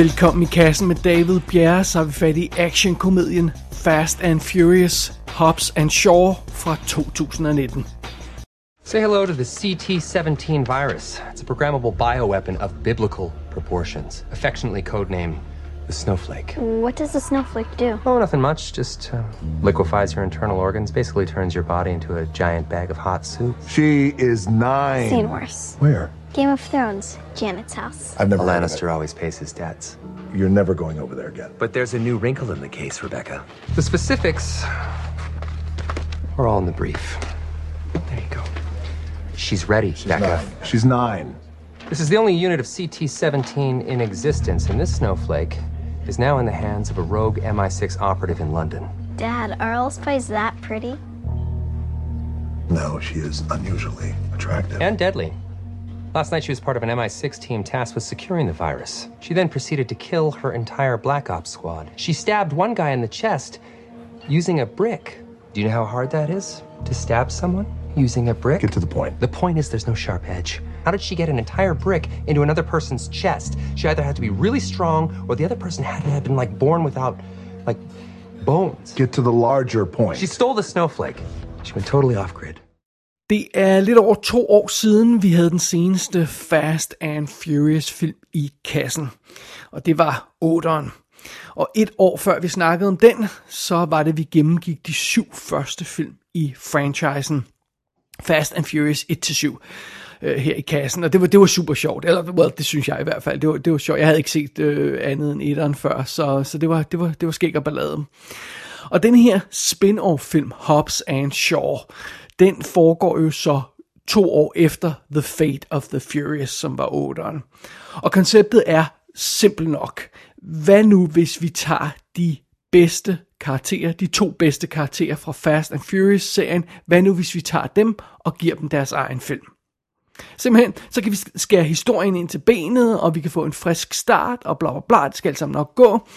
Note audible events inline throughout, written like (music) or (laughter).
Velkommen i kassen med David Bjerre, så har vi fat i actionkomedien Fast and Furious, Hobbs and Shaw fra 2019. Say hello to the CT-17 virus. It's a programmable bioweapon of biblical proportions, affectionately codenamed the Snowflake. What does the snowflake do? Oh, nothing much. Just uh, liquefies your internal organs. Basically turns your body into a giant bag of hot soup. She is nine. Seen worse. Where? Game of Thrones, Janet's house. I've never. A Lannister always pays his debts. You're never going over there again. But there's a new wrinkle in the case, Rebecca. The specifics are all in the brief. There you go. She's ready, Becca. Nine. She's nine. This is the only unit of CT 17 in existence, and this snowflake is now in the hands of a rogue MI6 operative in London. Dad, are all spies that pretty? No, she is unusually attractive. And deadly. Last night, she was part of an MI6 team tasked with securing the virus. She then proceeded to kill her entire Black Ops squad. She stabbed one guy in the chest using a brick. Do you know how hard that is? To stab someone using a brick? Get to the point. The point is, there's no sharp edge. How did she get an entire brick into another person's chest? She either had to be really strong, or the other person had to have been like born without, like, bones. Get to the larger point. She stole the snowflake. She went totally off grid. Det er lidt over to år siden, vi havde den seneste Fast and Furious film i kassen. Og det var 8'eren. Og et år før vi snakkede om den, så var det, vi gennemgik de syv første film i franchisen. Fast and Furious 1-7 øh, her i kassen, og det var, det var super sjovt, eller well, det synes jeg i hvert fald, det var, det var sjovt, jeg havde ikke set øh, andet end etteren før, så, så det, var, det, var, det var skæg og ballade. Og den her spin-off film, Hobbs and Shaw, den foregår jo så to år efter The Fate of the Furious, som var 8'eren. Og konceptet er simpelt nok. Hvad nu, hvis vi tager de bedste karakterer, de to bedste karakterer fra Fast and Furious-serien, hvad nu hvis vi tager dem og giver dem deres egen film? Simpelthen, så kan vi skære historien ind til benet, og vi kan få en frisk start, og bla bla bla, det skal alt sammen nok gå.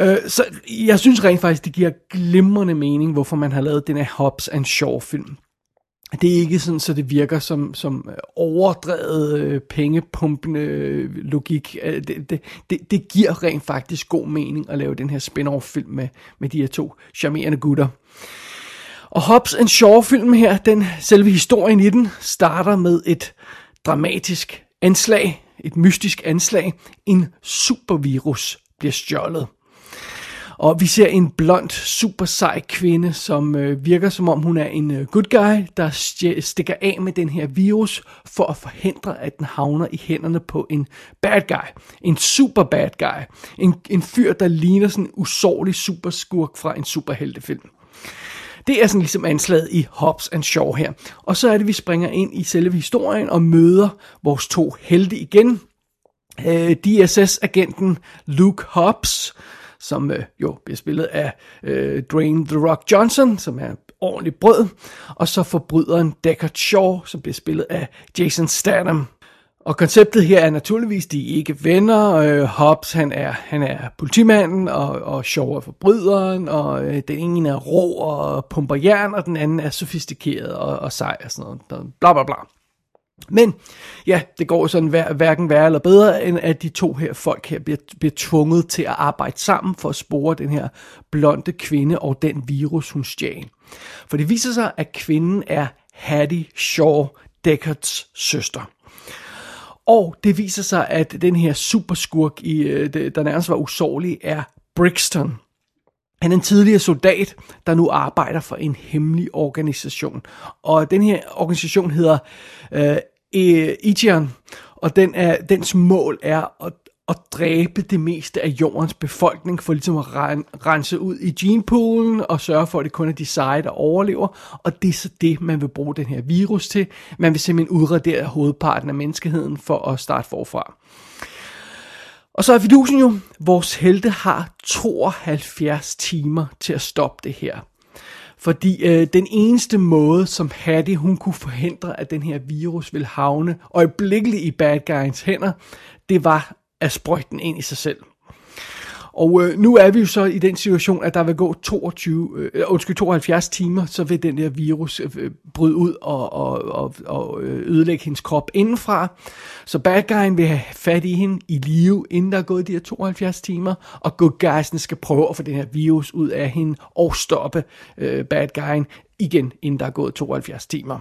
Øh, så jeg synes rent faktisk, det giver glimrende mening, hvorfor man har lavet den her Hobbs and Shaw film. Det er ikke sådan, så det virker som, som overdrevet øh, pengepumpende øh, logik. Øh, Det, det, det, det giver rent faktisk god mening at lave den her spin-off film med, med de her to charmerende gutter. Og Hobbs and Shaw filmen her, den selve historien i den, starter med et dramatisk anslag, et mystisk anslag. En supervirus bliver stjålet. Og vi ser en blond, super sej kvinde, som øh, virker som om hun er en øh, good guy, der stikker af med den her virus for at forhindre, at den havner i hænderne på en bad guy. En super bad guy. En, en fyr, der ligner sådan en usårlig superskurk fra en superheltefilm. Det er sådan ligesom anslaget i Hobbs and Shaw her. Og så er det, vi springer ind i selve historien og møder vores to helte igen. Øh, DSS-agenten Luke Hobbs, som øh, jo bliver spillet af øh, Dwayne The Rock Johnson, som er ordentligt brød. Og så forbryderen Deckard Shaw, som bliver spillet af Jason Statham. Og konceptet her er naturligvis, de er ikke venner. Øh, Hobbs, han er, han er politimanden, og, og Shaw er forbryderen, og øh, den ene er rå og pumper jern, og den anden er sofistikeret og, og sej og sådan noget. Bla bla bla. Men ja, det går sådan hver, hverken værre eller bedre, end at de to her folk her bliver, bliver tvunget til at arbejde sammen for at spore den her blonde kvinde og den virus, hun stjal. For det viser sig, at kvinden er Hattie Shaw, Deckards søster. Og det viser sig, at den her superskurk, i, øh, der nærmest var usårlig, er Brixton. Han er en tidligere soldat, der nu arbejder for en hemmelig organisation. Og den her organisation hedder øh, Ichiran, og den er, dens mål er at, at dræbe det meste af jordens befolkning, for ligesom at ren, rense ud i genepoolen og sørge for, at det kun er de seje, der overlever. Og det er så det, man vil bruge den her virus til. Man vil simpelthen udradere hovedparten af menneskeheden for at starte forfra. Og så er fidusen jo, vores helte har 72 timer til at stoppe det her. Fordi øh, den eneste måde, som Hattie hun kunne forhindre, at den her virus ville havne øjeblikkeligt i bad guys hænder, det var at sprøjte den ind i sig selv. Og øh, nu er vi jo så i den situation, at der vil gå 22, øh, øh, undskyld, 72 timer, så vil den der virus øh, øh bryde ud og, og, og, og øh, ødelægge hendes krop indenfra. Så bad guyen vil have fat i hende i live, inden der er gået de her 72 timer, og good guysen skal prøve at få den her virus ud af hende og stoppe øh, bad guyen igen, inden der er gået 72 timer.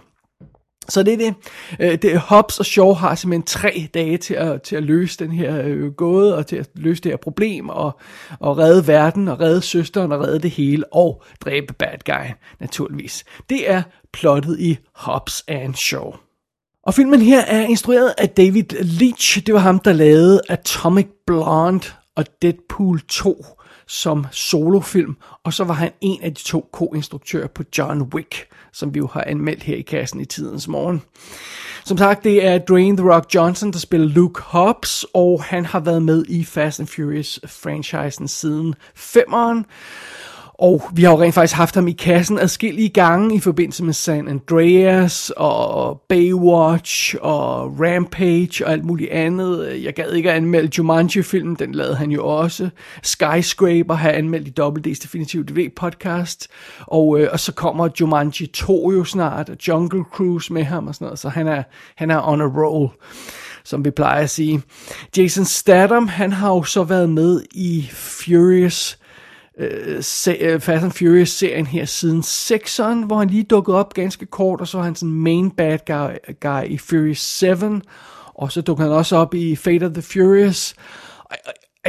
Så det er det. Øh, det Hobbs og Shaw har simpelthen tre dage til at, til at løse den her øh, gåde, og til at løse det her problem, og, og redde verden, og redde søsteren, og redde det hele, og dræbe bad guy, naturligvis. Det er plottet i Hobbs and Shaw. Og filmen her er instrueret af David Leitch. Det var ham, der lavede Atomic Blonde og Deadpool 2 som solofilm, og så var han en af de to co-instruktører på John Wick, som vi jo har anmeldt her i kassen i tidens morgen. Som sagt, det er Dwayne The Rock Johnson, der spiller Luke Hobbs, og han har været med i Fast and Furious-franchisen siden 5'eren. Og vi har jo rent faktisk haft ham i kassen adskillige gange i forbindelse med San Andreas og Baywatch og Rampage og alt muligt andet. Jeg gad ikke at anmelde Jumanji-filmen, den lavede han jo også. Skyscraper har anmeldt i WD's Definitive DV podcast. Og, øh, og så kommer Jumanji 2 jo snart, og Jungle Cruise med ham og sådan noget. Så han er, han er on a roll som vi plejer at sige. Jason Statham, han har jo så været med i Furious Øh, øh, Fast and Furious-serien her siden 6'eren, hvor han lige dukkede op ganske kort, og så var han sådan main bad guy, guy i Furious 7, og så dukkede han også op i Fate of the Furious. Og,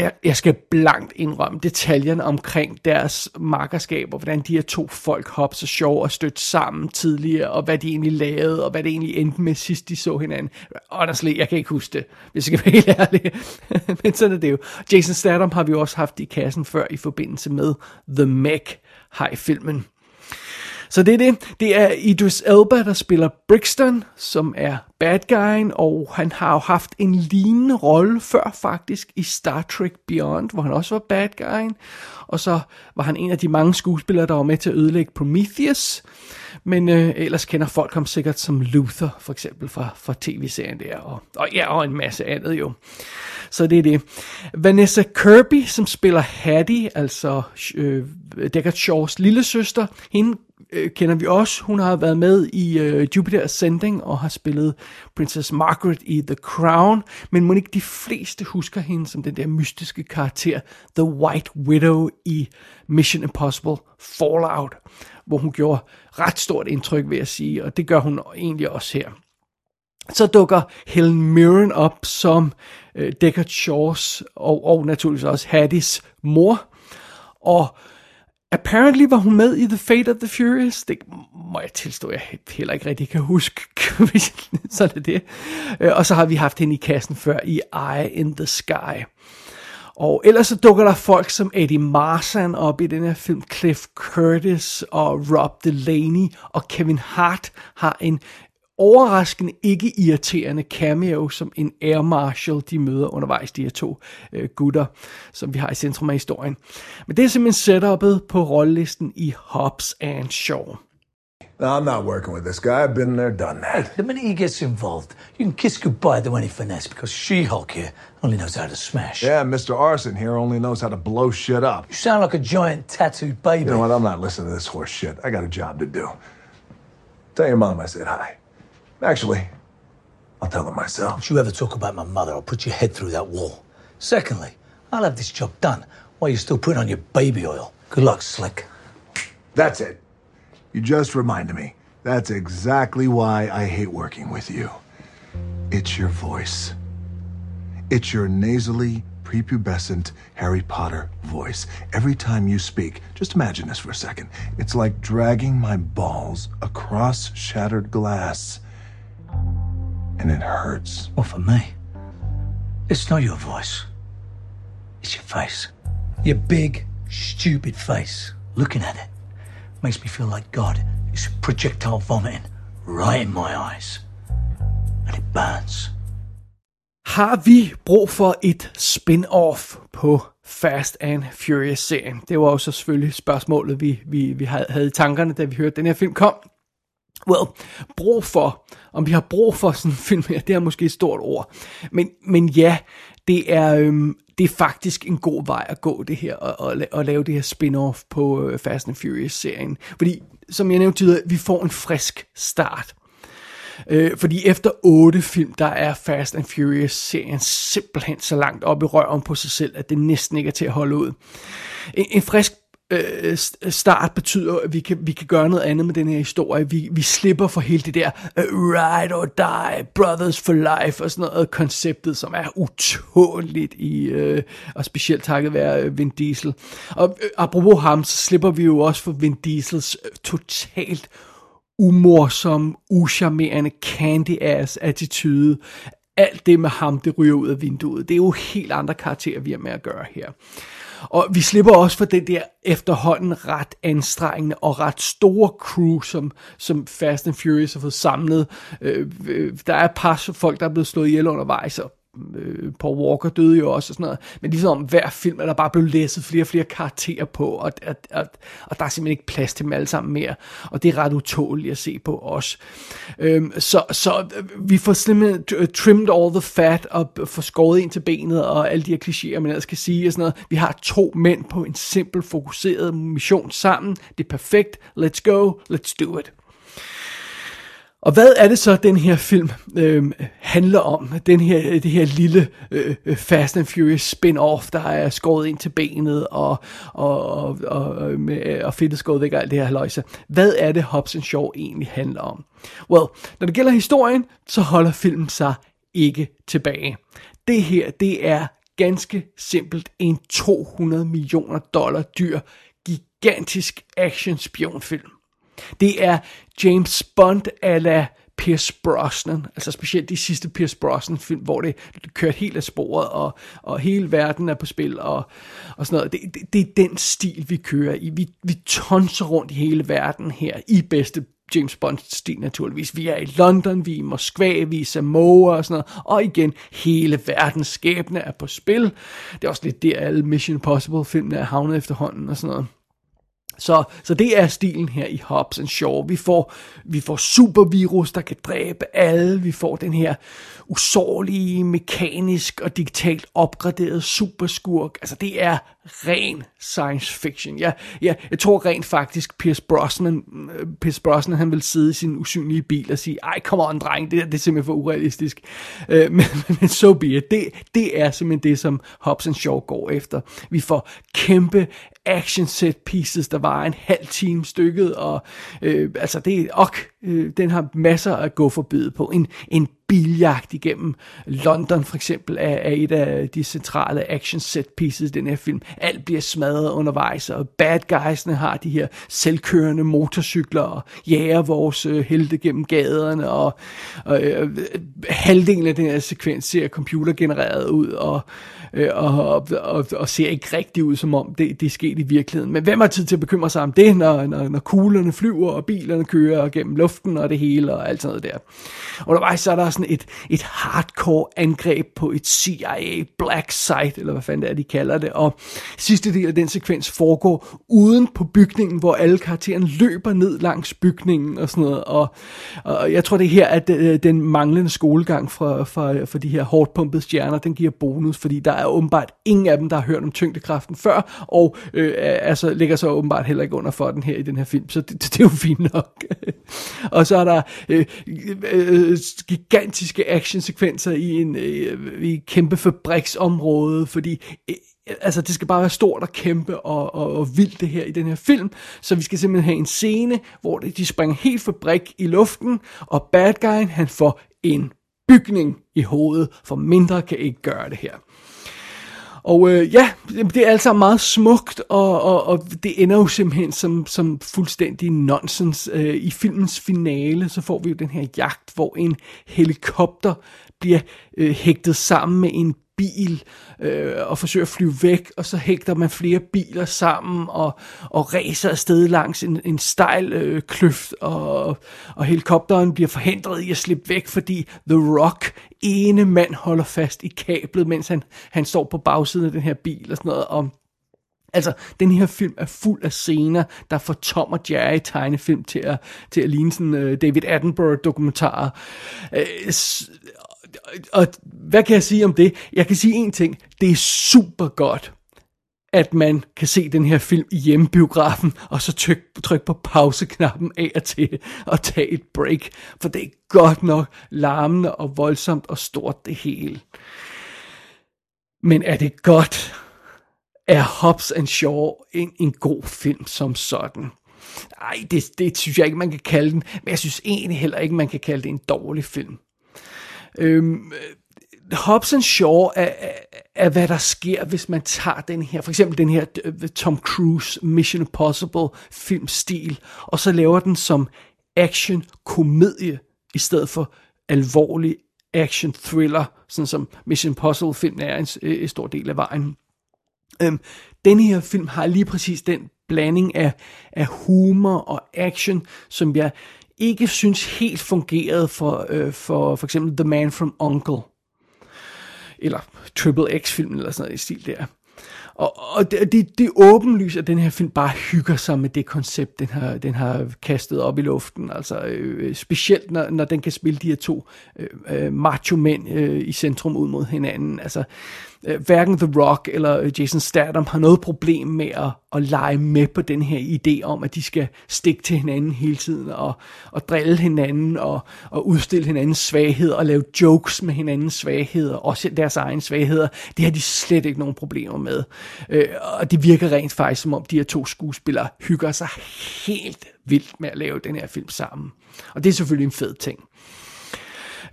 jeg, jeg skal blankt indrømme detaljerne omkring deres markerskab, og hvordan de her to folk, hop så sjov og stødt sammen tidligere, og hvad de egentlig lavede, og hvad det egentlig endte med sidst de så hinanden. Honestly, jeg kan ikke huske det, hvis jeg skal være (laughs) helt ærlig. Men sådan er det jo. Jason Statham har vi også haft i kassen før i forbindelse med The Meg her i filmen. Så det er det. Det er Idris Elba, der spiller Brixton, som er bad guyen, og han har jo haft en lignende rolle før faktisk i Star Trek Beyond, hvor han også var bad guyen. Og så var han en af de mange skuespillere, der var med til at ødelægge Prometheus. Men øh, ellers kender folk ham sikkert som Luther, for eksempel fra, fra tv-serien der, og, og ja, og en masse andet jo. Så det er det. Vanessa Kirby, som spiller Hattie, altså øh, Deckard Shaws lille søster, hende øh, kender vi også. Hun har været med i øh, Jupiter Ascending og har spillet Princess Margaret i The Crown, men må ikke de fleste husker hende som den der mystiske karakter, The White Widow i Mission Impossible Fallout, hvor hun gjorde ret stort indtryk, vil jeg sige, og det gør hun egentlig også her. Så dukker Helen Mirren op som øh, Deckard Shaws og, og naturligvis også Hatties mor. Og apparently var hun med i The Fate of the Furious. Det må jeg tilstå, jeg heller ikke rigtig kan huske. (laughs) så er det det. Og så har vi haft hende i kassen før i Eye in the Sky. Og ellers så dukker der folk som Eddie Marsan op i den her film, Cliff Curtis og Rob Delaney, og Kevin Hart har en overraskende ikke irriterende cameo som en air marshal, de møder undervejs, de her to øh, gutter, som vi har i centrum af historien. Men det er simpelthen setup'et på rollelisten i Hobbs and Shaw. No, I'm not working with this guy. I've been there, done that. The minute he gets involved, you can kiss goodbye to any finesse because She-Hulk here only knows how to smash. Yeah, Mr. Arson here only knows how to blow shit up. You sound like a giant tattooed baby. You know what? I'm not listening to this horse shit. I got a job to do. Tell your mom I said hi. Actually, I'll tell her myself. If you ever talk about my mother, I'll put your head through that wall. Secondly, I'll have this job done while you're still putting on your baby oil. Good luck, Slick. That's it. You just reminded me. That's exactly why I hate working with you. It's your voice. It's your nasally, prepubescent Harry Potter voice. Every time you speak, just imagine this for a second. It's like dragging my balls across shattered glass. And it hurts. Well, for me, it's not your voice. It's your face. Your big, stupid face. Looking at it makes me feel like God is projectile vomiting right in my eyes. And it burns. Har vi brug for et spin-off på Fast and Furious-serien? Det var også selvfølgelig spørgsmålet, vi, vi, vi havde i tankerne, da vi hørte, at den her film kom. Well, brug for, om vi har brug for sådan en film her, det er måske et stort ord. Men, men ja, det er, øhm, det er faktisk en god vej at gå det her, og, og, og lave det her spin-off på øh, Fast and Furious-serien. Fordi, som jeg nævnte tidligere, vi får en frisk start. Øh, fordi efter otte film, der er Fast and Furious-serien simpelthen så langt op i røven på sig selv, at det næsten ikke er til at holde ud. En, en frisk øh, start betyder, at vi kan, vi kan gøre noget andet med den her historie. Vi, vi slipper for hele det der ride or die, brothers for life og sådan noget konceptet, som er utåligt i, øh, og specielt takket være øh, Vin Diesel. Og øh, apropos ham, så slipper vi jo også for Vin Diesels øh, totalt umorsom, uscharmerende candy-ass attitude. Alt det med ham, det ryger ud af vinduet. Det er jo helt andre karakterer, vi har med at gøre her. Og vi slipper også for den der efterhånden ret anstrengende og ret store crew, som, som Fast and Furious har fået samlet. Øh, øh der er et par folk, der er blevet slået ihjel undervejs, og øh, Paul Walker døde jo også og sådan noget, men ligesom hver film er der bare blevet læsset flere og flere karakterer på, og, og, og, og der er simpelthen ikke plads til dem alle sammen mere, og det er ret utåligt at se på os. Øhm, så, så øh, vi får simpelthen øh, trimmed all the fat, og får skåret ind til benet, og alle de her klichéer, man ellers skal sige, og sådan noget. Vi har to mænd på en simpel, fokuseret mission sammen, det er perfekt, let's go, let's do it. Og hvad er det så, den her film øh, handler om? Den her, det her lille øh, øh, Fast and Furious spin-off, der er skåret ind til benet og, og, og, og, øh, med, og fedtet skåret væk og alt det her løjse. Hvad er det, Hobbs Shaw egentlig handler om? Well, når det gælder historien, så holder filmen sig ikke tilbage. Det her, det er ganske simpelt en 200 millioner dollar dyr, gigantisk action-spionfilm. Det er James Bond ala Pierce Brosnan, altså specielt de sidste Pierce Brosnan film, hvor det, det kører helt af sporet, og, og hele verden er på spil, og, og sådan noget. Det, det, det er den stil, vi kører i. Vi, vi tonser rundt i hele verden her, i bedste James Bond-stil naturligvis. Vi er i London, vi er i Moskva, vi er i Samoa og sådan noget. Og igen, hele verdens skæbne er på spil. Det er også lidt der, alle Mission Impossible-filmene er havnet efterhånden og sådan noget. Så, så det er stilen her i Hobbs and Shaw. Vi får, vi får supervirus, der kan dræbe alle. Vi får den her usårlige, mekanisk og digitalt opgraderet superskurk. Altså det er ren science fiction. Jeg, jeg, jeg tror rent faktisk, Pierce Brosnan, øh, Pierce Brosnan han vil sidde i sin usynlige bil og sige, ej, come on, dreng, det, der, det er simpelthen for urealistisk. Uh, (laughs) men, men so be it. Det, det er simpelthen det, som Hobbs and Shaw går efter. Vi får kæmpe action set pieces, der var en halv time stykket, og øh, altså det er ok, øh, den har masser at gå forbi på. En, en biljagt igennem London for eksempel er, er et af de centrale action set pieces i den her film. Alt bliver smadret undervejs, og bad guysene har de her selvkørende motorcykler og jager vores øh, helte gennem gaderne, og, og øh, halvdelen af den her sekvens ser computergenereret ud, og, øh, og, og, og, og ser ikke rigtigt ud, som om det, det er sket i virkeligheden. Men hvem har tid til at bekymre sig om det, når, når, når kuglerne flyver, og bilerne kører gennem luften og det hele, og alt sådan noget der. Undervejs så er der sådan et, et hardcore angreb på et CIA black site, eller hvad fanden det er, de kalder det. Og sidste del af den sekvens foregår uden på bygningen, hvor alle karaktererne løber ned langs bygningen og sådan noget. Og, og jeg tror, det er her, at øh, den manglende skolegang fra, fra, fra de her hårdt pumpede stjerner, den giver bonus, fordi der er åbenbart ingen af dem, der har hørt om tyngdekraften før, og øh, altså, ligger så åbenbart heller ikke under for den her i den her film, så det, (laughs) det er jo fint nok og så er der øh, øh, øh gigantiske actionsekvenser i en øh, i kæmpe fabriksområde, fordi øh, altså det skal bare være stort og kæmpe og, og, og vildt det her i den her film, så vi skal simpelthen have en scene, hvor de springer helt fabrik i luften, og bad guyen, han får en bygning i hovedet, for mindre kan ikke gøre det her. Og øh, ja, det er altså meget smukt, og, og, og det ender jo simpelthen som, som fuldstændig nonsens. Øh, I filmens finale, så får vi jo den her jagt, hvor en helikopter bliver øh, hægtet sammen med en bil øh, og forsøger at flyve væk, og så hægter man flere biler sammen og, og racer afsted langs en, en stejl øh, kløft, og, og helikopteren bliver forhindret i at slippe væk, fordi The Rock, ene mand, holder fast i kablet, mens han, han står på bagsiden af den her bil og sådan noget, og Altså, den her film er fuld af scener, der får Tom og Jerry tegnefilm til at, til at ligne sådan uh, David Attenborough dokumentarer. Uh, øh, og hvad kan jeg sige om det? Jeg kan sige en ting. Det er super godt, at man kan se den her film i hjemmebiografen, og så tryk, tryk på pauseknappen af og til, og tage et break. For det er godt nok larmende og voldsomt og stort det hele. Men er det godt? Er Hobbs and Shaw en, en god film som sådan? Nej, det, det synes jeg ikke, man kan kalde den. Men jeg synes egentlig heller ikke, man kan kalde det en dårlig film. Øhm, Hobson Shaw er, er, er, hvad der sker, hvis man tager den her, for eksempel den her øh, Tom Cruise Mission Impossible filmstil, og så laver den som action-komedie, i stedet for alvorlig action-thriller, sådan som Mission Impossible filmen er en, øh, en stor del af vejen. Øhm, den her film har lige præcis den blanding af, af humor og action, som jeg ikke synes helt fungerede for, øh, for for eksempel The Man from Uncle. Eller Triple X-filmen eller sådan noget i stil der. Og, og det, det, det er åbenlyst, at den her film bare hygger sig med det koncept, den har, den har kastet op i luften. Altså øh, specielt, når, når den kan spille de her to øh, øh macho-mænd øh, i centrum ud mod hinanden. Altså øh, hverken The Rock eller øh, Jason Statham har noget problem med at, at lege med på den her idé om, at de skal stikke til hinanden hele tiden og, og drille hinanden og, og udstille hinandens svagheder og lave jokes med hinandens svagheder, også deres egne svagheder. Det har de slet ikke nogen problemer med. Øh, og det virker rent faktisk, som om de her to skuespillere hygger sig helt vildt med at lave den her film sammen. Og det er selvfølgelig en fed ting.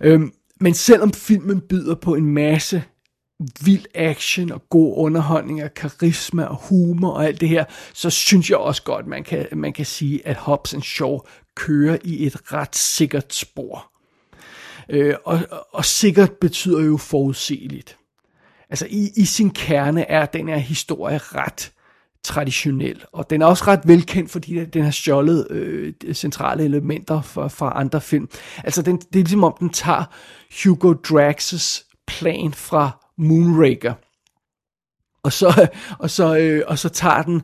Øh, men selvom filmen byder på en masse vild action og god underholdning og karisma og humor og alt det her, så synes jeg også godt, man kan, man kan sige, at Hobbs and Shaw kører i et ret sikkert spor. Øh, og, og sikkert betyder jo forudsigeligt. Altså i, i sin kerne er den her historie ret traditionel, og den er også ret velkendt, fordi den har stjålet øh, centrale elementer fra, fra andre film. Altså den, det er ligesom om den tager Hugo Drax's plan fra Moonraker. Og så, (laughs) og så, øh, og så tager den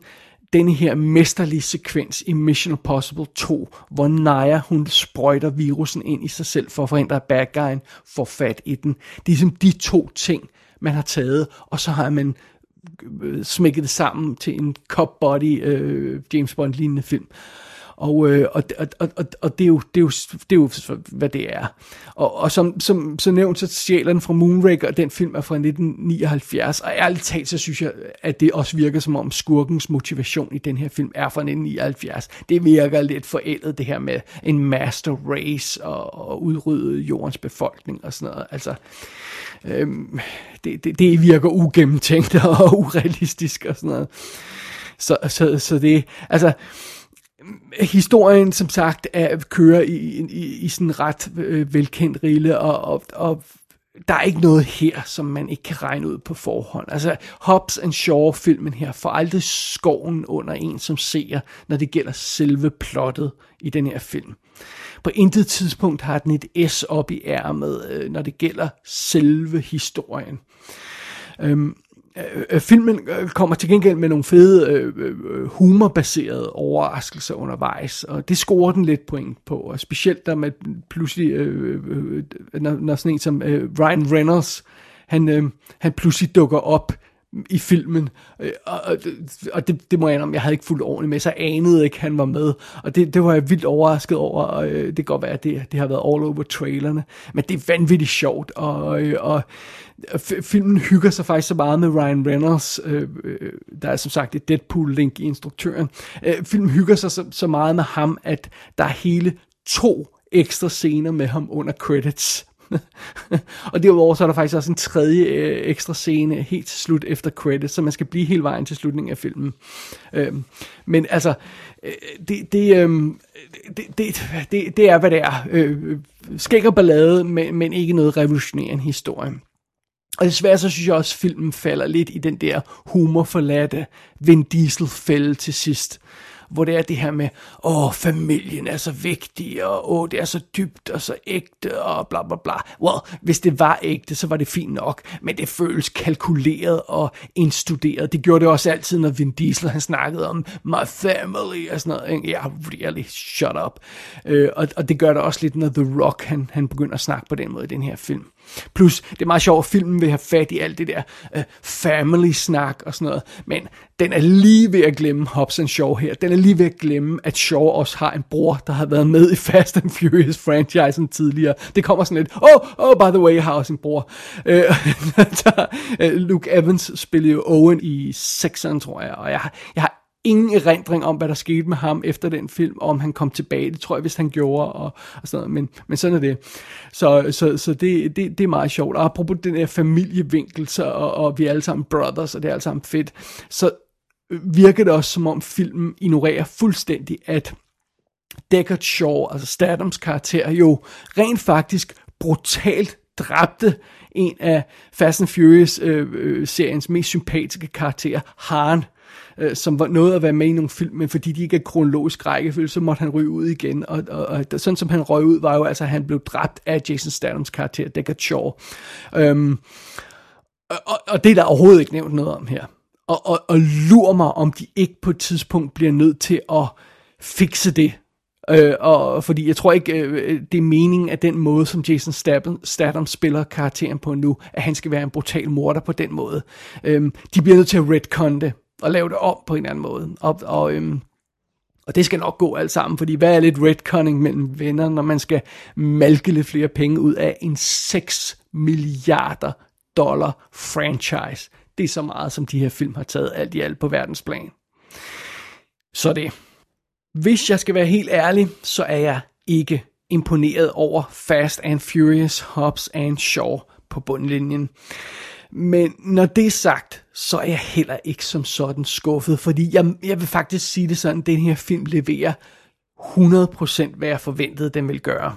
denne her mesterlige sekvens i Mission Impossible 2, hvor Naya, hun sprøjter virusen ind i sig selv for at forhindre, at bad guyen får fat i den. Det er ligesom de to ting, man har taget, og så har man øh, smækket det sammen til en cop body øh, James Bond lignende film. Og, øh, og, og, og, og det, er jo, det, er jo, det er jo, hvad det er. Og, og som, som som nævnt, så stjæler den fra Moonraker, og den film er fra 1979. Og ærligt talt, så synes jeg, at det også virker som om skurkens motivation i den her film er fra 1979. Det virker lidt forældet, det her med en master race og, og udrydde jordens befolkning og sådan noget. Altså, øhm, det, det, det virker ugennemtænkt (laughs) og urealistisk og sådan noget. Så, så, så det, altså, historien, som sagt, er, kører i, i, i sådan ret øh, velkendt rille, og, og, og der er ikke noget her, som man ikke kan regne ud på forhånd. Altså, Hobbs and Shaw-filmen her får aldrig skoven under en som ser, når det gælder selve plottet i den her film. På intet tidspunkt har den et S op i ærmet, øh, når det gælder selve historien. Øhm, Øh, øh, filmen øh, kommer til gengæld med nogle fede øh, øh, humorbaserede overraskelser undervejs, og det scorer den lidt point på, og specielt der med pludselig, øh, øh, når, når sådan en som øh, Ryan Reynolds, han, øh, han pludselig dukker op i filmen, øh, og, og, og det, det må jeg om jeg havde ikke fuldt ordentligt med, så jeg anede ikke, at han var med, og det, det var jeg vildt overrasket over, og øh, det kan godt være, at det, det har været all over trailerne, men det er vanvittigt sjovt, og, øh, og filmen hygger sig faktisk så meget med Ryan Reynolds, øh, øh, der er som sagt et Deadpool-link i instruktøren. Øh, filmen hygger sig så, så meget med ham, at der er hele to ekstra scener med ham under credits. (laughs) og derudover så er der faktisk også en tredje øh, ekstra scene helt til slut efter credits, så man skal blive hele vejen til slutningen af filmen. Øh, men altså, øh, det, det, øh, det, det, det, det er hvad det er. Øh, skæg og ballade, men, men ikke noget revolutionerende historie. Og desværre så synes jeg også, at filmen falder lidt i den der humorforladte Vin Diesel-fælde til sidst. Hvor det er det her med, åh, familien er så vigtig, og åh, det er så dybt og så ægte, og bla bla bla. Well, hvis det var ægte, så var det fint nok, men det føles kalkuleret og instuderet. Det gjorde det også altid, når Vin Diesel han snakkede om my family og sådan noget. Ja, yeah, really, shut up. Øh, og, og det gør det også lidt, når The Rock han, han begynder at snakke på den måde i den her film. Plus, det er meget sjovt, at filmen vil have fat i alt det der øh, uh, family-snak og sådan noget, men den er lige ved at glemme Hobbs and Shaw her. Den er lige ved at glemme, at Shaw også har en bror, der har været med i Fast and Furious-franchisen tidligere. Det kommer sådan lidt, oh, oh, by the way, jeg har også en bror. Uh, (laughs) der, øh, Luke Evans spillede jo Owen i 6'eren, tror jeg, og jeg, jeg har ingen erindring om, hvad der skete med ham efter den film, og om han kom tilbage. Det tror jeg, hvis han gjorde, og, og sådan noget. Men, men sådan er det. Så, så, så det, det, det er meget sjovt. Og apropos den her familievinkel, så, og, og vi er alle sammen brothers, og det er alle sammen fedt, så virker det også, som om filmen ignorerer fuldstændig, at Deckard Shaw, altså Statums karakter, jo rent faktisk brutalt dræbte en af Fast and Furious-seriens øh, øh, mest sympatiske karakterer, Han, øh, som var noget at være med i nogle film, men fordi de ikke er kronologisk rækkefølge, så måtte han ryge ud igen. Og, og, og sådan som han røg ud, var jo altså, at han blev dræbt af Jason Statham's karakter, Deckard Shaw. Øhm, og, og det er der overhovedet ikke nævnt noget om her. Og, og, og lur mig, om de ikke på et tidspunkt bliver nødt til at fikse det. Øh, og fordi jeg tror ikke, øh, øh det er meningen at den måde, som Jason Statham, Statham spiller karakteren på nu, at han skal være en brutal morder på den måde. Øh, de bliver nødt til at retcon det og lave det om på en eller anden måde. Og, og, øhm, og det skal nok gå alt sammen, fordi hvad er lidt retconning mellem venner, når man skal malke lidt flere penge ud af en 6 milliarder dollar franchise. Det er så meget, som de her film har taget alt i alt på verdensplan. Så det. Hvis jeg skal være helt ærlig, så er jeg ikke imponeret over Fast and Furious, Hobbs and Shaw på bundlinjen. Men når det er sagt, så er jeg heller ikke som sådan skuffet, fordi jeg, jeg vil faktisk sige det sådan, den her film leverer 100% hvad jeg forventede, den vil gøre.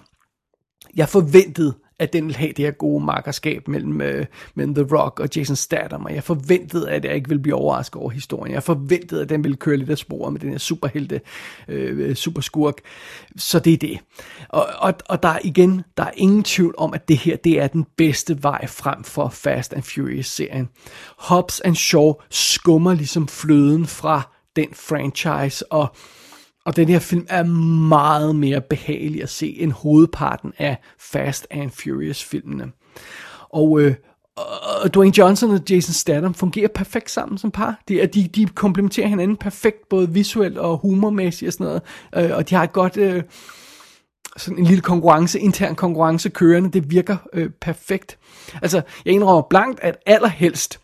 Jeg forventede, at den ville have det her gode markerskab mellem, øh, mellem The Rock og Jason Statham, og jeg forventede, at jeg ikke ville blive overrasket over historien. Jeg forventede, at den ville køre lidt af sporet med den her superhelte, øh, øh, superskurk. Så det er det. Og, og, og der er igen, der er ingen tvivl om, at det her, det er den bedste vej frem for Fast and Furious-serien. Hobbs and Shaw skummer ligesom fløden fra den franchise, og og den her film er meget mere behagelig at se end hovedparten af Fast and Furious filmene. Og, øh, og Dwayne Johnson og Jason Statham fungerer perfekt sammen som par. De, de, de komplementerer hinanden perfekt, både visuelt og humormæssigt og sådan noget. Øh, og de har et godt... Øh, sådan en lille konkurrence, intern konkurrence kørende, det virker øh, perfekt. Altså, jeg indrømmer blankt, at allerhelst,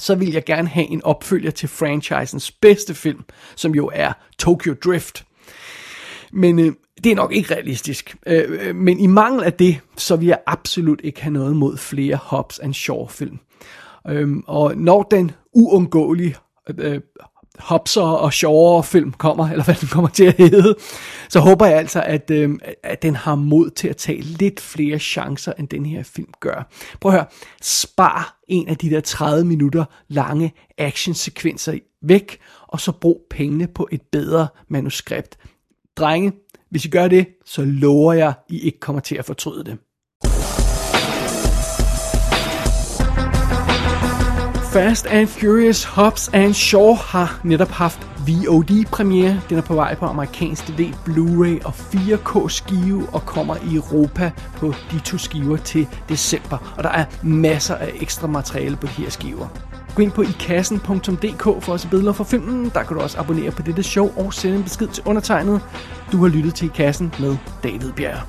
så vil jeg gerne have en opfølger til franchisens bedste film, som jo er Tokyo Drift. Men øh, det er nok ikke realistisk. Øh, øh, men i mangel af det, så vil jeg absolut ikke have noget mod flere Hobbs and Shaw film. Øh, og når den uundgåelige øh, øh Hopser og sjovere film kommer, eller hvad den kommer til at hedde, så håber jeg altså, at, øh, at den har mod til at tage lidt flere chancer, end den her film gør. Prøv at høre, spar en af de der 30 minutter lange actionsekvenser væk, og så brug pengene på et bedre manuskript. Drenge, hvis I gør det, så lover jeg, I ikke kommer til at fortryde det. Fast and Furious Hobbs and Shaw har netop haft VOD-premiere. Den er på vej på amerikansk DVD, Blu-ray og 4K skive og kommer i Europa på de to skiver til december. Og der er masser af ekstra materiale på de her skiver. Gå ind på ikassen.dk for at se billeder for filmen. Der kan du også abonnere på dette show og sende en besked til undertegnet. Du har lyttet til I Kassen med David Bjerg.